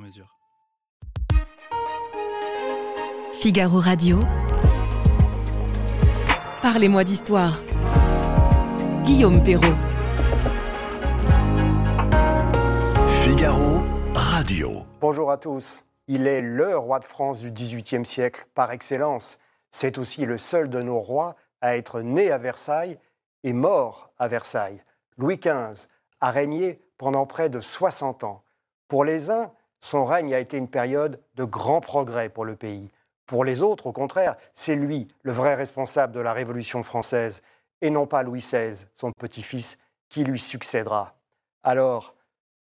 mesure. Figaro Radio. Parlez-moi d'histoire. Guillaume Perrault. Figaro Radio. Bonjour à tous. Il est le roi de France du XVIIIe siècle par excellence. C'est aussi le seul de nos rois à être né à Versailles et mort à Versailles. Louis XV a régné pendant près de 60 ans. Pour les uns, son règne a été une période de grand progrès pour le pays. Pour les autres, au contraire, c'est lui le vrai responsable de la Révolution française et non pas Louis XVI, son petit-fils, qui lui succédera. Alors,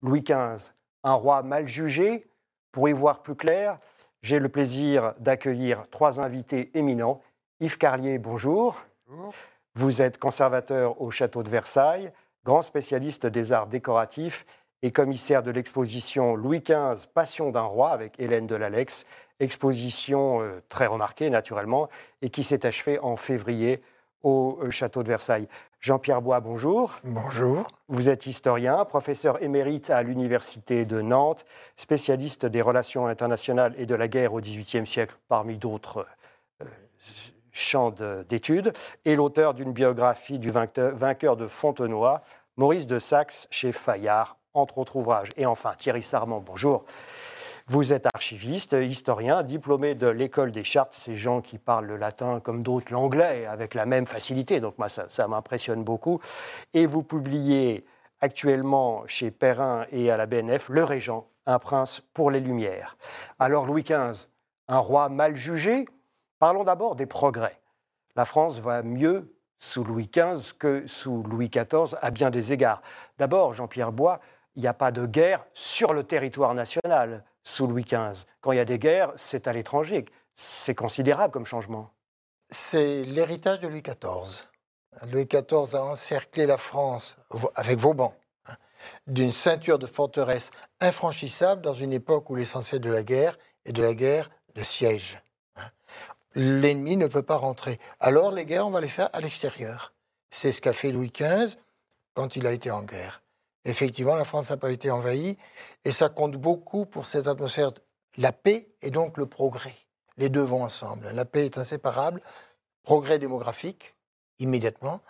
Louis XV, un roi mal jugé Pour y voir plus clair, j'ai le plaisir d'accueillir trois invités éminents. Yves Carlier, bonjour. Bonjour. Vous êtes conservateur au château de Versailles, grand spécialiste des arts décoratifs et commissaire de l'exposition Louis XV, Passion d'un roi avec Hélène de Lalex, exposition euh, très remarquée naturellement et qui s'est achevée en février au euh, château de Versailles. Jean-Pierre Bois, bonjour. Bonjour. Vous êtes historien, professeur émérite à l'Université de Nantes, spécialiste des relations internationales et de la guerre au XVIIIe siècle, parmi d'autres euh, champs de- d'études, et l'auteur d'une biographie du vainqueur de Fontenoy, Maurice de Saxe, chez Fayard, entre autres ouvrages. Et enfin, Thierry Sarment, bonjour. Vous êtes archiviste, historien, diplômé de l'école des chartes, ces gens qui parlent le latin comme d'autres l'anglais avec la même facilité, donc moi ça, ça m'impressionne beaucoup. Et vous publiez actuellement chez Perrin et à la BNF Le Régent, un prince pour les Lumières. Alors Louis XV, un roi mal jugé Parlons d'abord des progrès. La France va mieux sous Louis XV que sous Louis XIV à bien des égards. D'abord, Jean-Pierre Bois, il n'y a pas de guerre sur le territoire national sous Louis XV. Quand il y a des guerres, c'est à l'étranger. C'est considérable comme changement. C'est l'héritage de Louis XIV. Louis XIV a encerclé la France avec Vauban hein, d'une ceinture de forteresse infranchissable dans une époque où l'essentiel de la guerre est de la guerre de siège. hein. L'ennemi ne peut pas rentrer. Alors les guerres, on va les faire à l'extérieur. C'est ce qu'a fait Louis XV quand il a été en guerre. Effectivement, la France n'a pas été envahie et ça compte beaucoup pour cette atmosphère. La paix et donc le progrès. Les deux vont ensemble. La paix est inséparable. Progrès démographique, immédiatement.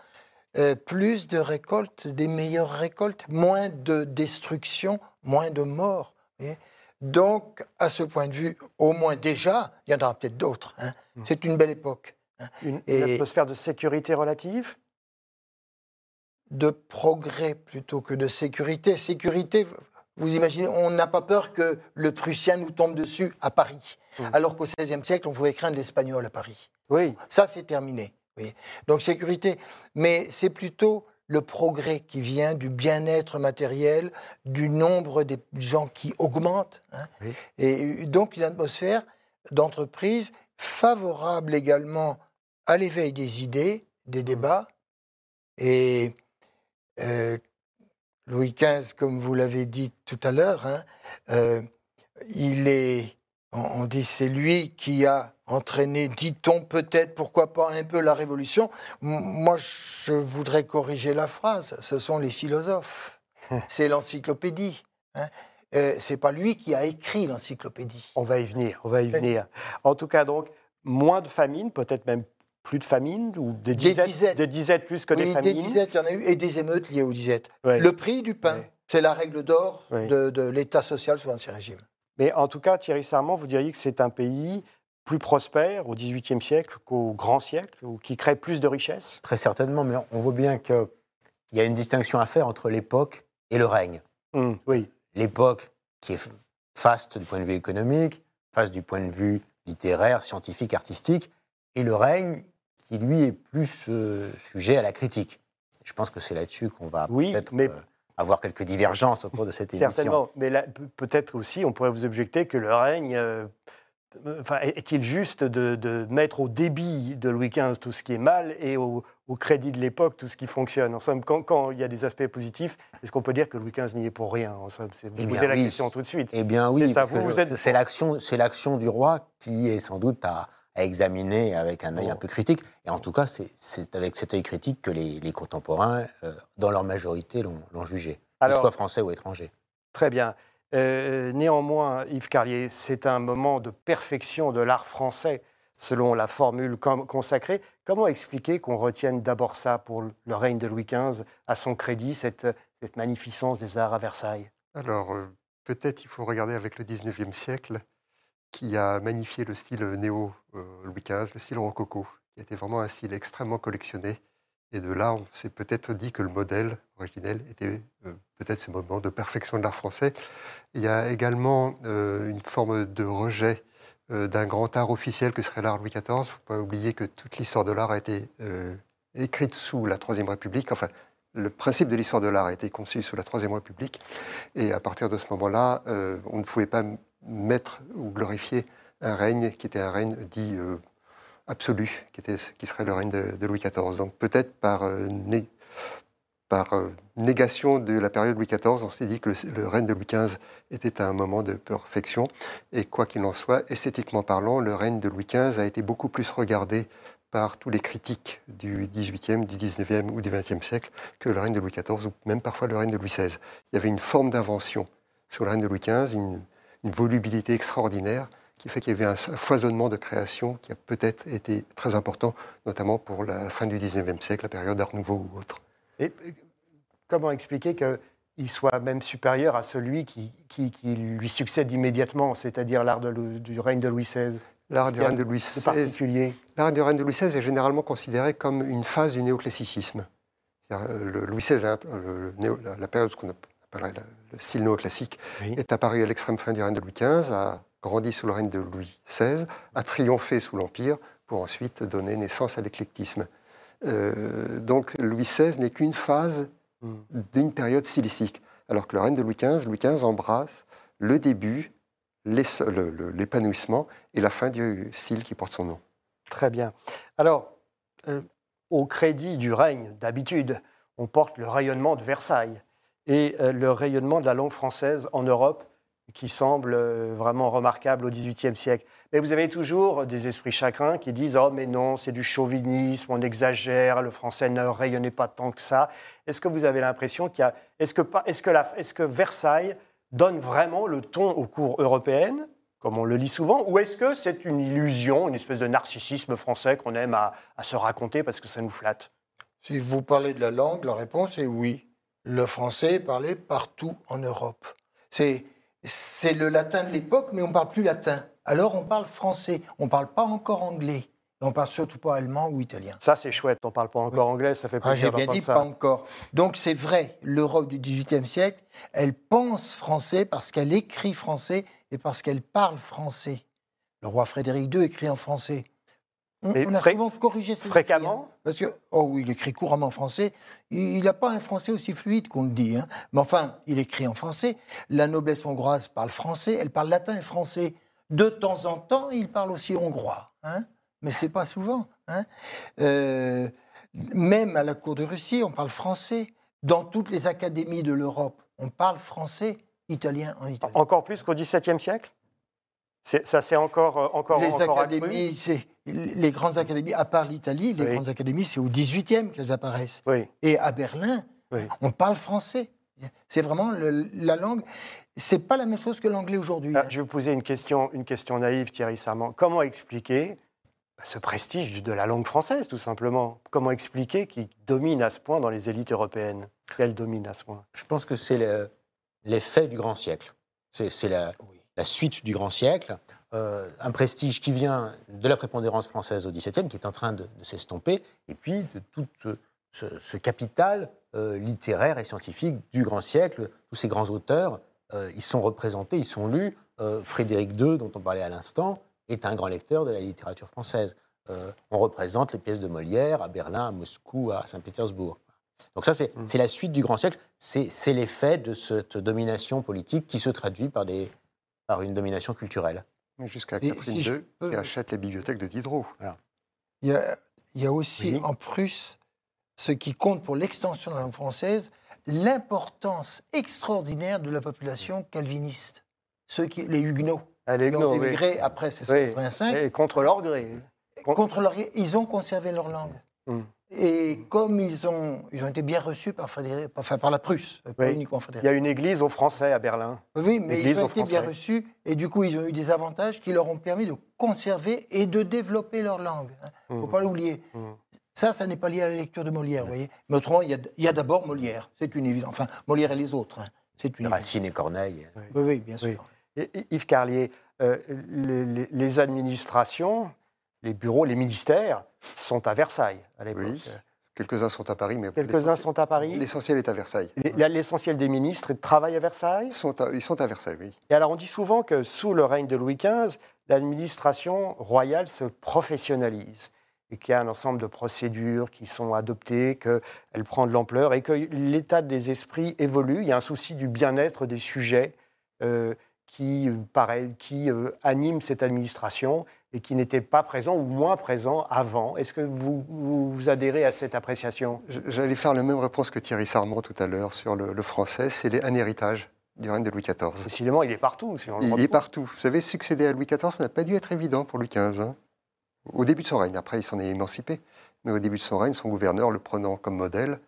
Euh, plus de récoltes, des meilleures récoltes, moins de destruction, moins de morts. voyez. Donc, à ce point de vue, au moins déjà, il y en aura peut-être d'autres. hein. C'est une belle époque hein, une atmosphère de sécurité relative? De progrès plutôt que de sécurité. Sécurité, vous imaginez, on n'a pas peur que le Prussien nous tombe dessus à Paris, Mm. alors qu'au XVIe siècle, on pouvait craindre l'Espagnol à Paris. Oui. Ça, c'est terminé. oui. Donc sécurité, mais c'est plutôt le progrès qui vient du bien-être matériel, du nombre des gens qui augmente, hein. Oui. et donc une atmosphère d'entreprise favorable également à l'éveil des idées, des débats. Et euh, Louis XV, comme vous l'avez dit tout à l'heure, hein, euh, il est, on, on dit, c'est lui qui a entraîné, dit-on peut-être, pourquoi pas un peu la révolution. M- Moi, je voudrais corriger la phrase. Ce sont les philosophes. C'est l'encyclopédie. Hein. Euh, c'est pas lui qui a écrit l'encyclopédie. On va y venir, on va y venir. En tout cas, donc, moins de famine, peut-être même plus de famine, ou des Des disettes, disettes. des disettes plus que des Oui, des famines. disettes, il y en a eu, et des émeutes liées aux disettes. Ouais. Le prix du pain, Ouais. c'est la règle d'or Ouais. de, de l'état social sous l'Ancien Régime. Mais en tout cas, Thierry Sarment, vous diriez que c'est un pays plus prospère au XVIIIe siècle qu'au grand siècle, ou qui crée plus de richesses? Très certainement, mais on voit bien qu'il y a une distinction à faire entre l'époque et le règne. Hum, Oui, L'époque qui est faste du point de vue économique, faste du point de vue littéraire, scientifique, artistique, et le règne qui, lui, est plus euh, sujet à la critique. Je pense que c'est là-dessus qu'on va Oui, peut-être mais euh, avoir quelques divergences au cours de cette émission. Certainement, mais peut-être aussi, on pourrait vous objecter que le règne. euh, enfin, est-il juste de, de mettre au débit de Louis XV tout ce qui est mal et au, au crédit de l'époque tout ce qui fonctionne? En somme, quand, quand il y a des aspects positifs, est-ce qu'on peut dire que Louis XV n'y est pour rien En somme, vous Eh posez la question tout de suite. Eh bien oui, l'action, c'est l'action du roi qui est sans doute à, à examiner avec un œil un peu critique. Et en tout cas, c'est- avec cet œil critique que les, les contemporains, euh, dans leur majorité, l'ont jugé, qu'ils Alors- soient français ou étrangers. Très bien. Euh, néanmoins, Yves Carlier, c'est un moment de perfection de l'art français, selon la formule com- consacrée. Comment expliquer qu'on retienne d'abord ça pour le règne de Louis XV, à son crédit, cette, cette magnificence des arts à Versailles? Alors, euh, peut-être il faut regarder avec le 19e siècle, qui a magnifié le style néo-Louis XV, le style rococo, qui était vraiment un style extrêmement collectionné. Et de là, on s'est peut-être dit que le modèle originel était euh, peut-être ce moment de perfection de l'art français. Il y a également euh, une forme de rejet euh, d'un grand art officiel que serait l'art Louis XIV. Il ne faut pas oublier que toute l'histoire de l'art a été euh, écrite sous la Troisième République. Enfin, le principe de l'histoire de l'art a été conçu sous la Troisième République. Et à partir de ce moment-là, euh, on ne pouvait pas mettre ou glorifier un règne qui était un règne dit euh, absolu, qui, était, qui serait le règne de, Louis XIV. Donc peut-être par, euh, par euh, négation de la période Louis XIV, on s'est dit que le, le règne de Louis XV était un moment de perfection. Et quoi qu'il en soit, esthétiquement parlant, le règne de Louis XV a été beaucoup plus regardé par tous les critiques du XVIIIe, du XIXe ou du XXe siècle que le règne de Louis XIV ou même parfois le règne de Louis XVI. Il y avait une forme d'invention sur le règne de Louis XV, une, une volubilité extraordinaire qui fait qu'il y avait un foisonnement de création qui a peut-être été très important, notamment pour la fin du XIXe siècle, la période Art Nouveau ou autre. Et euh, comment expliquer qu'il soit même supérieur à celui qui, qui- qui lui succède immédiatement, c'est-à-dire l'art du règne de Louis XVI L'art du règne de Louis XVI particulier? L'art du règne de Louis XVI est généralement considéré comme une phase du néoclassicisme. Euh, le Louis XVI, le- le la, période, ce qu'on appellerait le style néoclassique, Oui. est apparu à l'extrême fin du règne de Louis XV, a grandi sous le règne de Louis XVI, a triomphé sous l'Empire, pour ensuite donner naissance à l'éclectisme. Euh, donc Louis XVI n'est qu'une phase Hmm. d'une période stylistique, alors que le règne de Louis XV, Louis XV embrasse le début, l'épanouissement et la fin du style qui porte son nom. Très bien. Alors, euh, au crédit du règne, d'habitude, on porte le rayonnement de Versailles et euh, le rayonnement de la langue française en Europe, qui semble euh, vraiment remarquable au XVIIIe siècle. Mais vous avez toujours des esprits chagrins qui disent Oh, mais non, c'est du chauvinisme, on exagère, le français ne rayonnait pas tant que ça. Est-ce que vous avez l'impression qu'il y a. Est-ce que, est-ce que, est-ce que Versailles donne vraiment le ton aux cours européennes comme on le lit souvent, ou est-ce que c'est une illusion, une espèce de narcissisme français qu'on aime à se raconter parce que ça nous flatte? Si vous parlez de la langue, la réponse est oui. Le français est parlé partout en Europe. C'est, c'est le latin de l'époque, mais on ne parle plus latin. Alors on parle français. On ne parle pas encore anglais. On parle surtout pas allemand ou italien. Ça, c'est chouette, on ne parle pas encore anglais, ça fait Ah, plaisir J'ai bien dit ça. pas encore. Donc c'est vrai, l'Europe du XVIIIe siècle, elle pense français parce qu'elle écrit français et parce qu'elle parle français. Le roi Frédéric II écrit en français. On, Mais on a fré- souvent corrigé fréquemment hein, Parce que, oh oui, il écrit couramment en français. Il n'a pas un français aussi fluide qu'on le dit. hein. Mais enfin, il écrit en français. La noblesse hongroise parle français, elle parle latin et français. De temps en temps, il parle aussi hongrois. hein. Mais c'est pas souvent. hein. Euh, même à la cour de Russie, on parle français. Dans toutes les académies de l'Europe, on parle français, italien en Italie. Encore plus qu'au XVIIe siècle? Ça, c'est encore, euh, encore, les encore accru? académies, c'est les grandes académies, à part l'Italie, les Oui. grandes académies, c'est au 18e qu'elles apparaissent. Oui, Et à Berlin, Oui. on parle français. C'est vraiment le- la langue. C'est pas la même chose que l'anglais aujourd'hui. Ah, je vais vous poser une question, une question naïve, Thierry Sarment. Comment expliquer bah, ce prestige de la langue française, tout simplement? Comment expliquer qu'il domine à ce point dans les élites européennes? Qu'elle domine à ce point? Je pense que c'est le- l'effet du grand siècle. C'est c'est la, la suite du grand siècle. Euh, un prestige qui vient de la prépondérance française au XVIIe, qui est en train de, de s'estomper, et puis de tout ce, capital euh, littéraire et scientifique du grand siècle. Tous ces grands auteurs, euh, ils sont représentés, ils sont lus. Frédéric II, dont on parlait à l'instant, est un grand lecteur de la littérature française. On représente les pièces de Molière à Berlin, à Moscou, à Saint-Pétersbourg. Donc ça, c'est Mm. la suite du grand siècle. C'est l'effet de cette domination politique qui se traduit par, des, par une domination culturelle. Jusqu'à Catherine si II, peux- qui achète les bibliothèques de Diderot. Il y a, il y a aussi Oui. en Prusse ce qui compte pour l'extension de la langue française, l'importance extraordinaire de la population calviniste, ceux qui, les Huguenots, Elle est qui ont émigré après Oui. 1685. Et contre leur gré. Contre leur, ils ont conservé leur langue. Mm. Et comme ils ont, ils ont été bien reçus par, Frédéric, enfin, par la Prusse, pas uniquement Il y Frédéric. a une église aux Français à Berlin. Oui, mais ils ont été bien reçus et du coup, ils ont eu des avantages qui leur ont permis de conserver et de développer leur langue. Il ne faut Mm. pas l'oublier. Mm. Ça, ça n'est pas lié à la lecture de Molière, vous voyez. Mais autrement, il y a, d'abord Molière, c'est une évidence. Enfin, Molière et les autres, hein. c'est une évidence. Racine et Corneille. Oui, oui, bien sûr. Oui. Et- et Yves Carlier, euh, les, les- les administrations, les bureaux, les ministères sont à Versailles à l'époque. Oui. Quelques-uns sont à Paris, mais Quelques-uns l'essentiel- sont à Paris. L'essentiel est à Versailles. L'essentiel des ministres travaillent à Versailles. Ils sont à, ils sont à Versailles, oui. Et alors, on dit souvent que sous le règne de Louis XV, l'administration royale se professionnalise et qu'il y a un ensemble de procédures qui sont adoptées, qu'elle prend de l'ampleur et que l'état des esprits évolue. Il y a un souci du bien-être des sujets euh, qui, paraît, qui euh, anime cette administration et qui n'était pas présent ou moins présent avant. Est-ce que vous, vous, vous adhérez à cette appréciation? J'allais faire la même réponse que Thierry Sarment tout à l'heure sur le, le français. C'est un héritage du règne de Louis XIV. Décidément, il est partout. si on le Il est partout. Vous savez, succéder à Louis XIV, ça n'a pas dû être évident pour Louis XV. hein. Au début de son règne, après il s'en est émancipé, mais au début de son règne, son gouverneur le prenant comme modèle,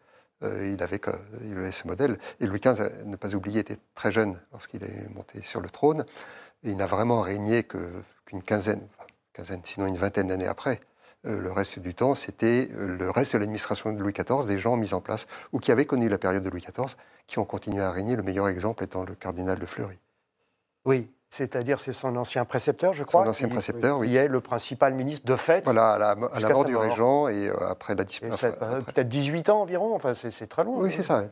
euh, il, avait, il avait ce modèle. Et Louis XV, à ne pas oublier, était très jeune lorsqu'il est monté sur le trône. Et il n'a vraiment régné qu'une quinzaine, enfin, quinzaine, sinon une vingtaine d'années après. Euh, le reste du temps, c'était euh, le reste de l'administration de Louis XIV, des gens mis en place ou qui avaient connu la période de Louis XIV, qui ont continué à régner. Le meilleur exemple étant le cardinal de Fleury. Oui, c'est-à-dire c'est son ancien précepteur, je crois. Son ancien qui- précepteur, oui. Qui est le principal ministre de fait. Voilà, à la, à la Jusqu'à mort du mort. régent et euh, après la disparition. Peut-être 18 ans environ, enfin c'est c'est très long. Oui, c'est ça.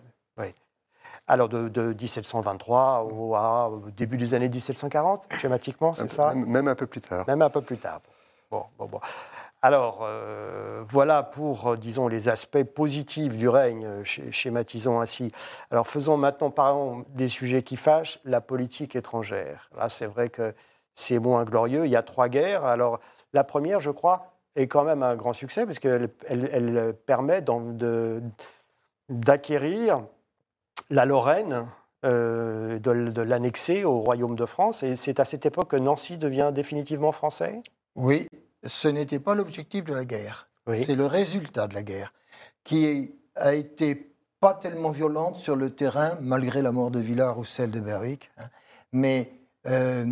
Alors de, de 1723 au, à- au début des années 1740, schématiquement, c'est peu- ça même, même un peu plus tard. Même un peu plus tard. Bon, bon, bon. Alors, euh, voilà pour, euh, disons, les aspects positifs du règne, euh, sch- schématisons ainsi. Alors, faisons maintenant, parlons des sujets qui fâchent, la politique étrangère. Là, c'est vrai que c'est moins glorieux. Il y a trois guerres. Alors, la première, je crois, est quand même un grand succès, parce qu'elle elle, elle permet d'acquérir la Lorraine, euh, de, de l'annexer au royaume de France. Et c'est à cette époque que Nancy devient définitivement français Oui, ce n'était pas l'objectif de la guerre. Oui. C'est le résultat de la guerre qui a été pas tellement violente sur le terrain, malgré la mort de Villars ou celle de Berwick, hein, mais euh,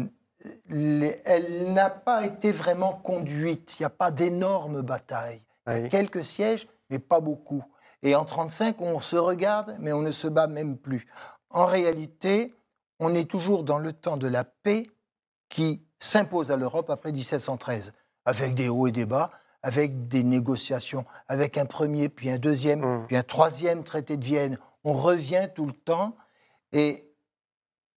les- elle n'a pas été vraiment conduite. Il n'y a pas d'énormes batailles. Il y a Oui. quelques sièges, mais pas beaucoup. Et en 35, on se regarde, mais on ne se bat même plus. En réalité, on est toujours dans le temps de la paix qui s'impose à l'Europe après 1713, avec des hauts et des bas, avec des négociations, avec un premier, puis un deuxième, Mm. puis un troisième traité de Vienne. On revient tout le temps. Et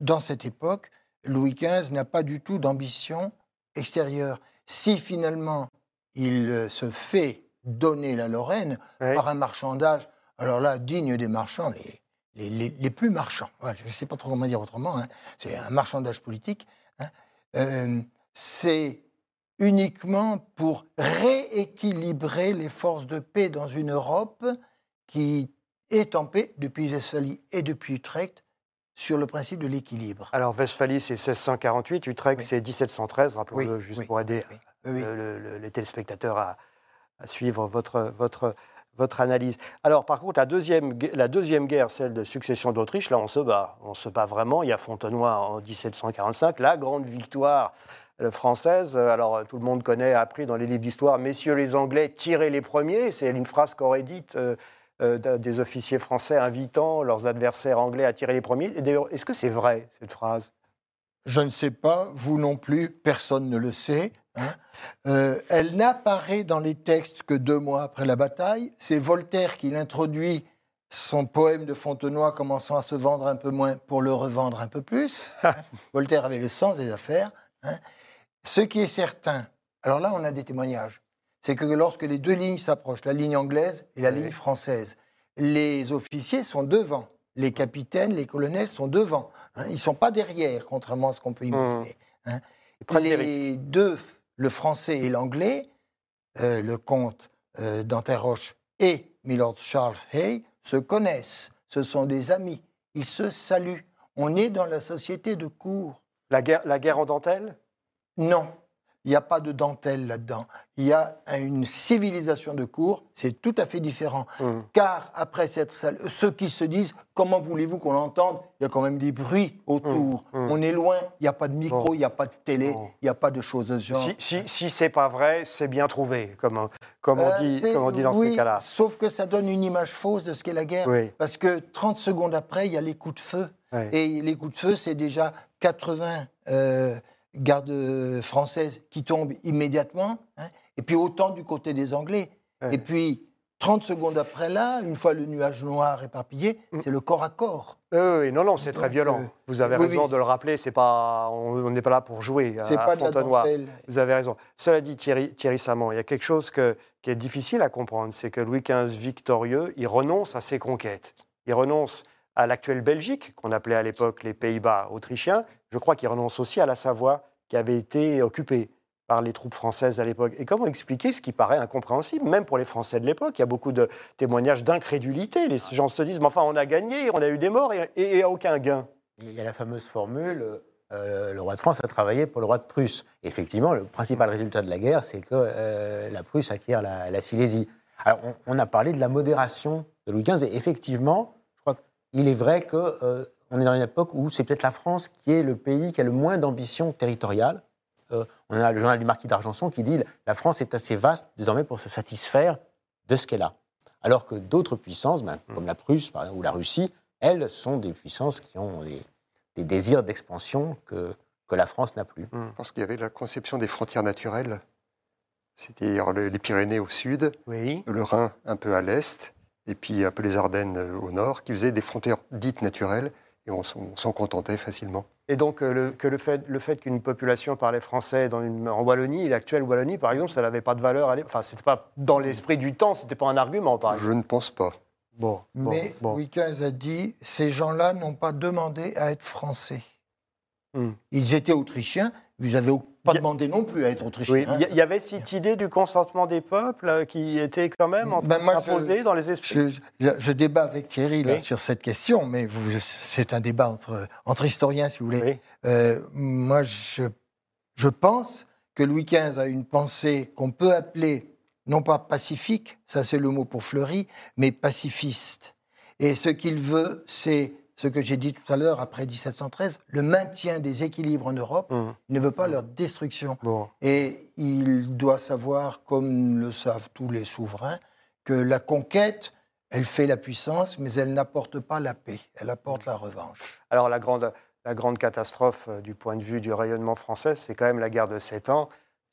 dans cette époque, Louis XV n'a pas du tout d'ambition extérieure. Si finalement il euh, se fait donner la Lorraine par un marchandage, alors là, digne des marchands, les, les, les- les plus marchands, Voilà, je ne sais pas trop comment dire autrement, hein, c'est un marchandage politique, hein, euh, c'est uniquement pour rééquilibrer les forces de paix dans une Europe qui est en paix depuis Westphalie et depuis Utrecht sur le principe de l'équilibre. Alors, Westphalie, c'est 1648, Utrecht, Oui. c'est 1713, rappelons-le, Oui, juste oui, pour aider euh, le- le- les téléspectateurs à, à suivre votre, votre, votre analyse. Alors, par contre, la deuxième, la deuxième guerre, celle de succession d'Autriche, là, on se bat. On se bat vraiment. Il y a Fontenoy en 1745, la grande victoire euh, française. Euh, Alors, euh, tout le monde connaît, a appris dans les livres d'histoire, messieurs les Anglais, tirez les premiers. C'est une phrase qu'aurait dite des officiers français invitant leurs adversaires anglais à tirer les premiers. D'ailleurs, est-ce que c'est vrai, cette phrase? Je ne sais pas, vous non plus, personne ne le sait. Hein. Euh, elle n'apparaît dans les textes que deux mois après la bataille. C'est Voltaire qui l'introduit, son poème de Fontenoy commençant à se vendre un peu moins pour le revendre un peu plus. hein. Voltaire avait le sens des affaires. hein. Ce qui est certain, alors là on a des témoignages, c'est que lorsque les deux lignes s'approchent, la ligne anglaise et la Oui. ligne française, les officiers sont devant. Les capitaines, les colonels sont devant. hein. Ils ne sont pas derrière, contrairement à ce qu'on peut imaginer. prennent des risques. Les deux, le français et l'anglais, euh, le comte euh, d'Anterroche et Milord Charles Hay, se connaissent. Ce sont des amis. Ils se saluent. On est dans la société de cour. La guerre, la guerre en dentelle? Non, il n'y a pas de dentelle là-dedans. Il y a une civilisation de cour, c'est tout à fait différent. Hum. Car après cette salle, ceux qui se disent comment voulez-vous qu'on l'entende? Il y a quand même des bruits autour. Hum, hum. On est loin, il n'y a pas de micro, il n'y a pas de télé, il n'y a pas de choses de ce genre. Si, si, si c'est pas vrai, c'est bien trouvé, comme, on- comme, on, Euh, dit, comme on dit dans oui, ces cas-là. Sauf que ça donne une image fausse de ce qu'est la guerre. Oui. Parce que 30 secondes après, il y a les coups de feu. Et les coups de feu, c'est déjà 80 euh, gardes françaises qui tombent immédiatement. hein. et puis autant du côté des Anglais. Ouais. Et puis 30 secondes après là, une fois le nuage noir éparpillé, Mm. c'est le corps à corps. Euh, oui, non, non, c'est très violent. euh, Vous avez oui, raison oui. de le rappeler. C'est pas, on n'est pas là pour jouer à, à pas la Fontenoy. Vous avez raison. Cela dit, Thierry, Thierry Samand, il y a quelque chose que- qui est difficile à comprendre, c'est que Louis XV victorieux, il renonce à ses conquêtes. Il renonce à l'actuelle Belgique, qu'on appelait à l'époque les Pays-Bas autrichiens. Je crois qu'il renonce aussi à la Savoie, qui avait été occupée par les troupes françaises à l'époque. Et comment expliquer ce qui paraît incompréhensible, même pour les Français de l'époque? Il y a beaucoup de témoignages d'incrédulité. Les gens se disent, mais enfin, on a gagné, on a eu des morts et, et- et aucun gain. Il y a la fameuse formule euh, le roi de France a travaillé pour le roi de Prusse. Effectivement, le principal résultat de la guerre, c'est que euh, la Prusse acquiert la, la Silésie. Alors, on, on a parlé de la modération de Louis XV, et effectivement, qu'il est vrai que euh, on est dans une époque où c'est peut-être la France qui est le pays qui a le moins d'ambition territoriale. Euh, on a le journal du marquis d'Argenson qui dit la France est assez vaste désormais pour se satisfaire de ce qu'elle a. Alors que d'autres puissances, ben, comme la Prusse par exemple, ou la Russie, elles sont des puissances qui ont des, des désirs d'expansion que, que la France n'a plus. Je pense qu'il y avait la conception des frontières naturelles, c'est-à-dire le- les Pyrénées au sud, Oui. le Rhin un peu à l'est, et puis un peu les Ardennes euh, au nord, qui faisaient des frontières dites naturelles, et on s'en on s'en contentait facilement. Et donc, euh, le, que le fait, le fait qu'une population parlait français dans une, en Wallonie, l'actuelle Wallonie, par exemple, ça n'avait pas de valeur. à Enfin, c'était pas dans l'esprit du temps, c'était pas un argument, par exemple. Je ne pense pas. Bon, bon, Mais bon. Louis XV a dit ces gens-là n'ont pas demandé à être français. Hmm. Ils étaient autrichiens, vous n'avez pas demandé non plus à être autrichien. Oui, hein. il y, avait cette idée du consentement des peuples euh, qui était quand même en train Ben, de s'imposer dans les esprits. Je, je- je débat avec Thierry là, Oui. sur cette question, mais c'est un débat entre, entre historiens, si vous voulez. Oui. Euh, moi, je, je pense que Louis XV a une pensée qu'on peut appeler, non pas pacifique, ça c'est le mot pour Fleury, mais pacifiste. Et ce qu'il veut, c'est ce que j'ai dit tout à l'heure, après 1713, le maintien des équilibres en Europe. Il ne veut pas leur destruction. Bon. Et il doit savoir, comme le savent tous les souverains, que la conquête, elle fait la puissance, mais elle n'apporte pas la paix, elle apporte la revanche. Alors, la grande, la grande catastrophe euh, du point de vue du rayonnement français, c'est quand même la guerre de Sept Ans.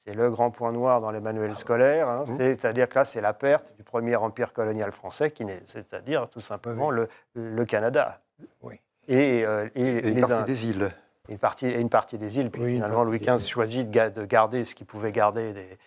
C'est le grand point noir dans les manuels scolaires. hein. Mmh. C'est-à-dire que là, c'est la perte du premier empire colonial français, qui n'est- c'est-à-dire tout simplement le, le Canada. Oui. Et, euh, et Et une les partie Indes. des îles. une partie, et une partie des îles. Puis Oui, finalement, Louis XV îles. choisit de, ga- de garder ce qu'il pouvait garder des,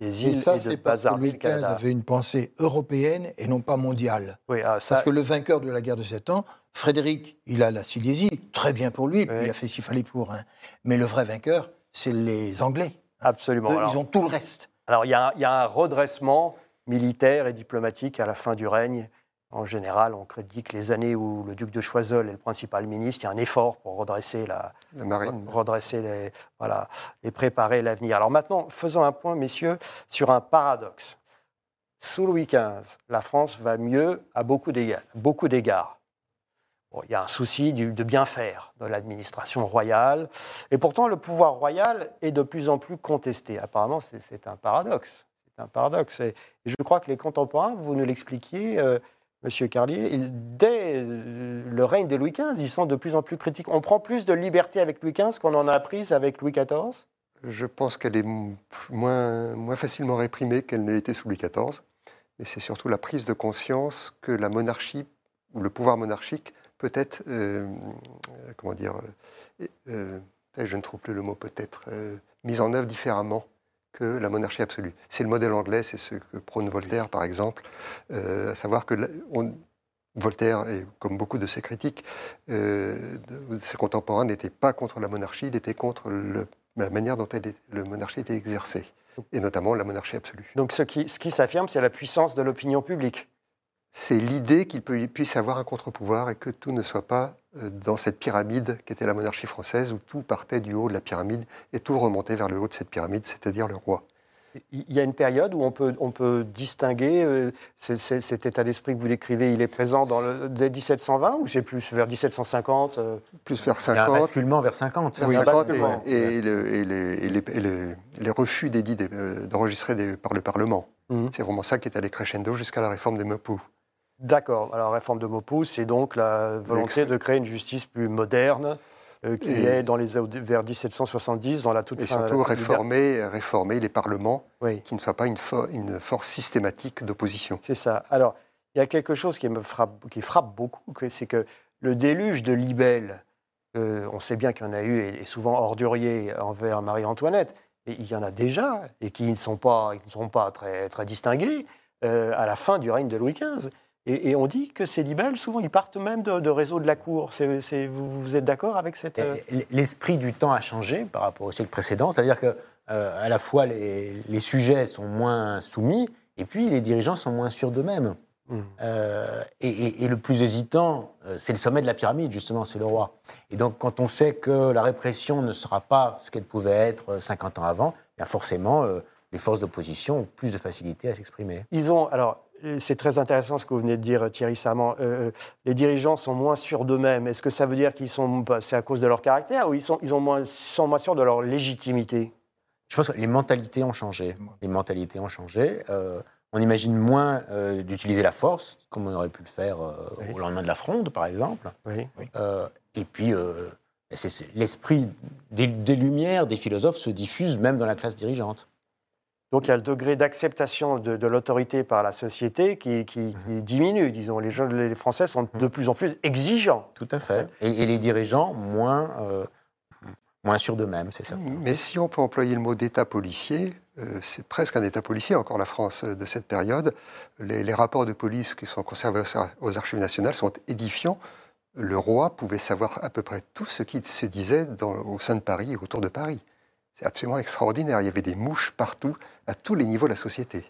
des Et îles ça, et de c'est parce que Louis XV avait une pensée européenne et non pas mondiale. Oui, ah, ça, Parce que le vainqueur de la guerre de Sept Ans, Frédéric, il a la Silésie, très bien pour lui, Oui. il a fait qu'il fallait pour. hein. Mais le vrai vainqueur, c'est les Anglais. Absolument. Eux, Alors- ils ont tout le reste. Alors, il y, a un- il y a un redressement militaire et diplomatique à la fin du règne. En général, on dit que les années où le duc de Choiseul est le principal ministre, il y a un effort pour redresser, la, La marine. redresser les, voilà, et préparer l'avenir. Alors maintenant, faisons un point, messieurs, sur un paradoxe. Sous Louis XV, la France va mieux à beaucoup d'égards. Il y a un souci de bien faire de l'administration royale, et pourtant le pouvoir royal est de plus en plus contesté. Apparemment, c'est- un paradoxe. C'est un paradoxe. Et, je crois que les contemporains, vous nous l'expliquiez, euh, Monsieur Carlier, dès euh, le règne de Louis XV, ils sont de plus en plus critiques. On prend plus de liberté avec Louis XV qu'on en a prise avec Louis XIV. Je pense qu'elle est moins facilement réprimée qu'elle ne l'était sous Louis XIV. Mais c'est surtout la prise de conscience que la monarchie, ou le pouvoir monarchique, peut être, euh, euh, comment dire, euh, je ne trouve plus le mot, peut-être, mise en œuvre différemment que la monarchie absolue. C'est le modèle anglais, c'est ce que prône Voltaire, par exemple, à savoir que Voltaire, et comme beaucoup de ses critiques, de ses contemporains, n'était pas contre la monarchie, il était contre la manière dont elle la monarchie était exercée, et notamment la monarchie absolue. Donc ce qui s'affirme, c'est la puissance de l'opinion publique. C'est l'idée qu'il puisse avoir un contre-pouvoir et que tout ne soit pas euh, dans cette pyramide qu'était la monarchie française, où tout partait du haut de la pyramide et tout remontait vers le haut de cette pyramide, c'est-à-dire le roi. Il y a une période où on peut, on peut distinguer, euh, cet état d'esprit que vous décrivez, il est présent dans le, dès 1720 ou c'est plus vers 1750 euh, Plus vers Il y a un 50, basculement vers 50. Oui, 50 et, et le- et les, et les- et les- les refus d'édits d'enregistrer par le Parlement. Mhm. C'est vraiment ça qui est allé crescendo jusqu'à la réforme des Mopou. D'accord. Alors, réforme de Maupoux, c'est donc la volonté de créer une justice plus moderne, euh, qui Et- est dans les, vers 1770, dans la toute Et fin la surtout réformer, réformer les parlements Oui, qui ne soient pas une, fo- une force systématique d'opposition. c'est ça. Alors, il y a quelque chose qui me frappe, qui frappe beaucoup, c'est que le déluge de libelles, euh, on sait bien qu'il y en a eu, et, et souvent ordurier envers Marie-Antoinette, mais il y en a déjà, et qui ne sont pas, qui ne sont pas très, très distingués, euh, à la fin du règne de Louis XV. Et, et on dit que ces libelles, souvent, ils partent même de, de réseaux de la cour. Vous, vous êtes d'accord avec cette... Et L'esprit du temps a changé par rapport au siècle précédent, c'est-à-dire que euh, à la fois les, les sujets sont moins soumis et puis les dirigeants sont moins sûrs d'eux-mêmes. Hmm. Euh, et, et- et le plus hésitant, euh, c'est le sommet de la pyramide, justement, c'est le roi. Et donc, quand on sait que la répression ne sera pas ce qu'elle pouvait être euh, 50 ans avant, bien forcément, euh, les forces d'opposition ont plus de facilité à s'exprimer. Ils ont, alors, c'est très intéressant ce que vous venez de dire, Thierry Sarment. Euh, les dirigeants sont moins sûrs d'eux-mêmes. Est-ce que ça veut dire qu'ils sont, bah, c'est à cause de leur caractère ou ils sont, ils ont moins, sont moins sûrs de leur légitimité? Je pense que les mentalités ont changé. Les mentalités ont changé. Euh, on imagine moins euh, d'utiliser la force, comme on aurait pu le faire euh, Oui. au lendemain de la Fronde, par exemple. Oui. Euh, et puis, euh, c'est- c'est- l'esprit des, des Lumières, des philosophes, se diffuse même dans la classe dirigeante. Donc il y a le degré d'acceptation de, de l'autorité par la société qui, qui- qui diminue. Disons, les, gens, les Français sont de plus en plus exigeants. Tout à fait. Et, et les dirigeants moins, euh, moins sûrs d'eux-mêmes, c'est ça. Mais si on peut employer le mot d'État policier, euh, c'est presque un État policier, encore la France euh, de cette période. Les, les rapports de police qui sont conservés aux, aux archives nationales sont édifiants. Le roi pouvait savoir à peu près tout ce qui se disait dans- au sein de Paris et autour de Paris. C'est absolument extraordinaire. Il y avait des mouches partout, à tous les niveaux de la société.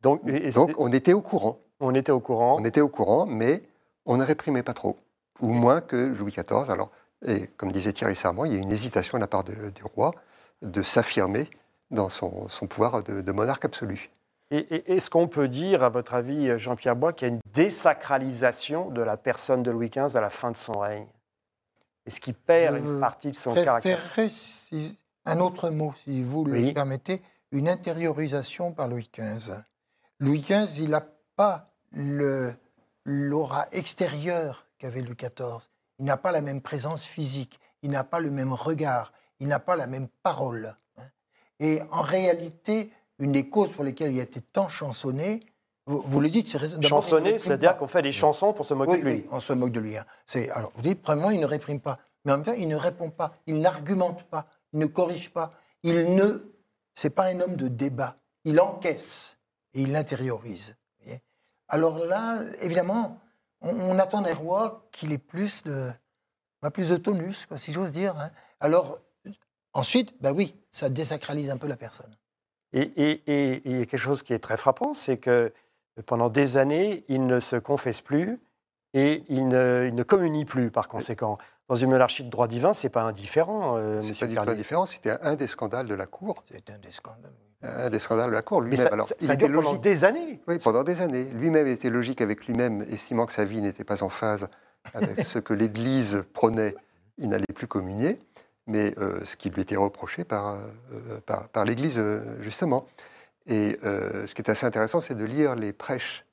Donc, et- et Donc c'est- on était au courant. on était au courant. On était au courant, mais on ne réprimait pas trop. Ou moins que Louis XIV. Alors, et comme disait Thierry Sarment, il y a une hésitation de la part de- du roi de s'affirmer dans son, son pouvoir de, de monarque absolu. Et, et- est-ce qu'on peut dire, à votre avis, Jean-Pierre Bois, qu'il y a une désacralisation de la personne de Louis XV à la fin de son règne? Est-ce qu'il perd une partie de son caractère? si- un autre mot, si vous Oui. le permettez, une intériorisation par Louis XV. Louis XV, il n'a pas l'aura extérieure qu'avait Louis XIV. Il n'a pas la même présence physique, il n'a pas le même regard, il n'a pas la même parole. hein. Et en réalité, une des causes pour lesquelles il a été tant chansonné, vous, vous le dites, c'est réprime c'est-à-dire qu'on fait des chansons pour se moquer Oui, de lui. oui, on se moque de lui. hein. C'est, alors, vous dites, premièrement, il ne réprime pas. Mais en même temps, il ne répond pas. Il n'argumente pas. Il ne corrige pas. Il ne. C'est pas un homme de débat. Il encaisse et il l'intériorise. Alors là, évidemment, on, on attend des rois qu'il ait plus de, bah, plus de tonus, quoi, si j'ose dire. hein. Alors, ensuite, ben oui, ça désacralise un peu la personne. Et, et- et- et il y a quelque chose qui est très frappant, c'est que pendant des années, il ne se confesse plus et il ne, il ne communie plus par conséquent. Dans une monarchie de droit divin, c'est pas indifférent, euh, C'est pas du tout indifférent. C'était un des scandales de la cour. C'est un des scandales. Un des scandales de la cour lui-même. ça, Alors, ça- ça pendant des années. Oui, pendant des années. Lui-même était logique avec lui-même, estimant que sa vie n'était pas en phase avec ce que l'Église prônait. Il n'allait plus communier, mais euh, ce qui lui était reproché par, euh, par, par l'Église, euh, justement. Et euh, ce qui est assez intéressant, c'est de lire les prêches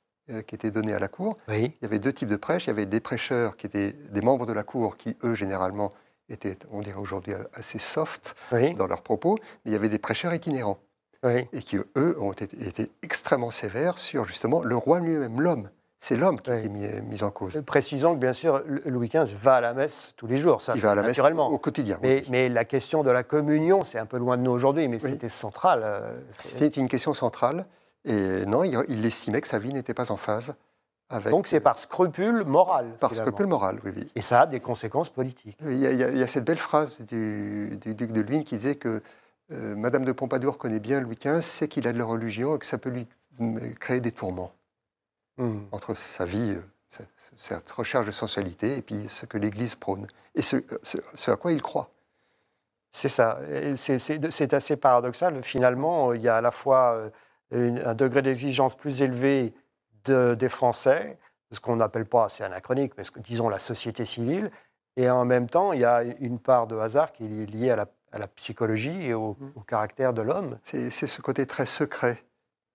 qui étaient donnés à la cour. Oui. Il y avait deux types de prêches. Il y avait des prêcheurs qui étaient des membres de la cour, qui, eux, généralement, étaient, on dirait aujourd'hui, assez soft Oui. dans leurs propos. Mais il y avait des prêcheurs itinérants oui. et qui, eux, ont été, été extrêmement sévères sur justement le roi lui-même, l'homme. C'est l'homme qui est mis, mis en cause. Euh, Précisons que bien sûr, Louis XV va à la messe tous les jours, ça, Il va à la messe naturellement. au quotidien. Mais, mais la question de la communion, c'est un peu loin de nous aujourd'hui, mais c'était central. euh, C'était une question centrale. Et non, il, il estimait que sa vie n'était pas en phase Avec, Donc c'est par scrupule moral. par finalement. scrupule moral, oui, oui. Et ça a des conséquences politiques. Il y, a, il y cette belle phrase du, du duc de Luynes qui disait que euh, Madame de Pompadour connaît bien Louis XV, sait qu'il a de la religion et que ça peut lui euh, créer des tourments Hmm. entre sa vie, euh, cette recherche de sensualité, et puis ce que l'Église prône, et ce, ce- ce à quoi il croit. C'est ça. C'est assez paradoxal. Finalement, il y a à la fois euh, une- un degré d'exigence plus élevé de- des Français, ce qu'on n'appelle pas, c'est anachronique, mais ce que, disons la société civile, et en même temps, il y a une part de hasard qui est liée à la, à la psychologie et au, au caractère de l'homme. C'est ce côté très secret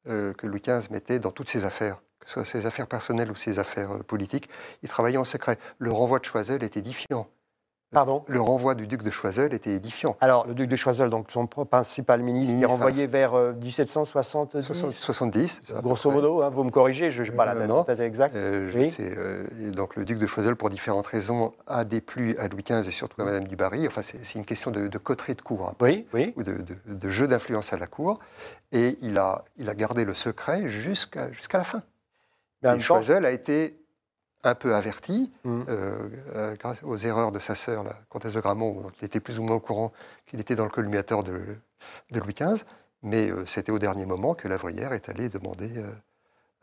euh, que Louis XV mettait dans toutes ses affaires, que ce soit ses affaires personnelles ou ses affaires euh, politiques. Il travaillait en secret. Le renvoi de Choiseul est édifiant. Pardon Le renvoi du duc de Choiseul était édifiant. Alors, le duc de Choiseul, donc son principal ministre, qui est Ministre, renvoyé vers euh, 1770, 60 70. à peu grosso modo, hein, vous me corrigez, je n'ai pas la date exacte. Euh, Oui. c'est, euh, et donc le duc de Choiseul, pour différentes raisons, a déplu à Louis XV et surtout à Madame du Barry. Enfin, c'est une question de, de coterie de cour, peu, Oui, oui. ou de, de- de jeu d'influence à la cour. Et il a, il a gardé le secret jusqu'à la fin. Mais en et temps- Choiseul a été un peu averti Mhm. euh, euh, grâce aux erreurs de sa sœur, la comtesse de Gramont. Donc, il était plus ou moins au courant qu'il était dans le collimateur de, de Louis XV. Mais euh, c'était au dernier moment que Lavrière est allé demander euh,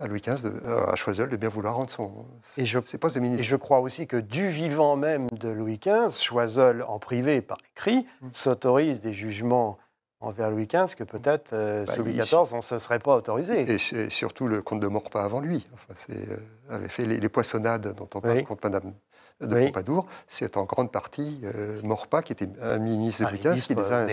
à Louis XV, de- à Choiseul, de bien vouloir rendre son, Et je- ses postes de Et ministre. je crois aussi que du vivant même de Louis XV, Choiseul, en privé, par écrit, Mm. s'autorise des jugements envers Louis XV que peut-être euh, Bah, sous Louis il- XIV, on ne se serait pas autorisé. Et, su- et surtout le comte de Maurepas avant lui. Enfin, euh, avait fait les, les poissonnades dont on parle Oui. contre Madame de Oui. Pompadour. C'est en grande partie euh, Maurepas, qui était un ministre de Un Louis XV, qui les a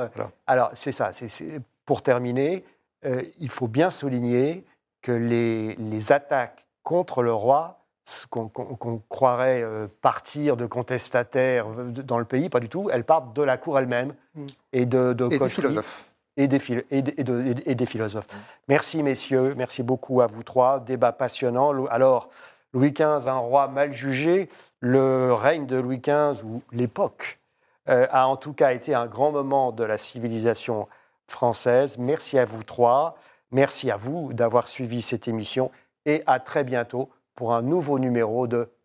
euh. Voilà. Alors, c'est ça. c'est- pour terminer, euh, il faut bien souligner que les, les attaques contre le roi, qu'on croirait euh, partir de contestataires euh, dans le pays, pas du tout. Elles partent de la cour elle-même Mm. et de, de Et des philosophes. et des, et de- et philosophes. Merci, messieurs. Merci beaucoup à vous trois. Débat passionnant. Alors, Louis XV, un roi mal jugé. Le règne de Louis XV, ou l'époque, euh, a en tout cas été un grand moment de la civilisation française. Merci à vous trois. Merci à vous d'avoir suivi cette émission. Et à très bientôt pour un nouveau numéro de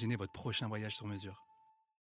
imaginer votre prochain voyage sur mesure.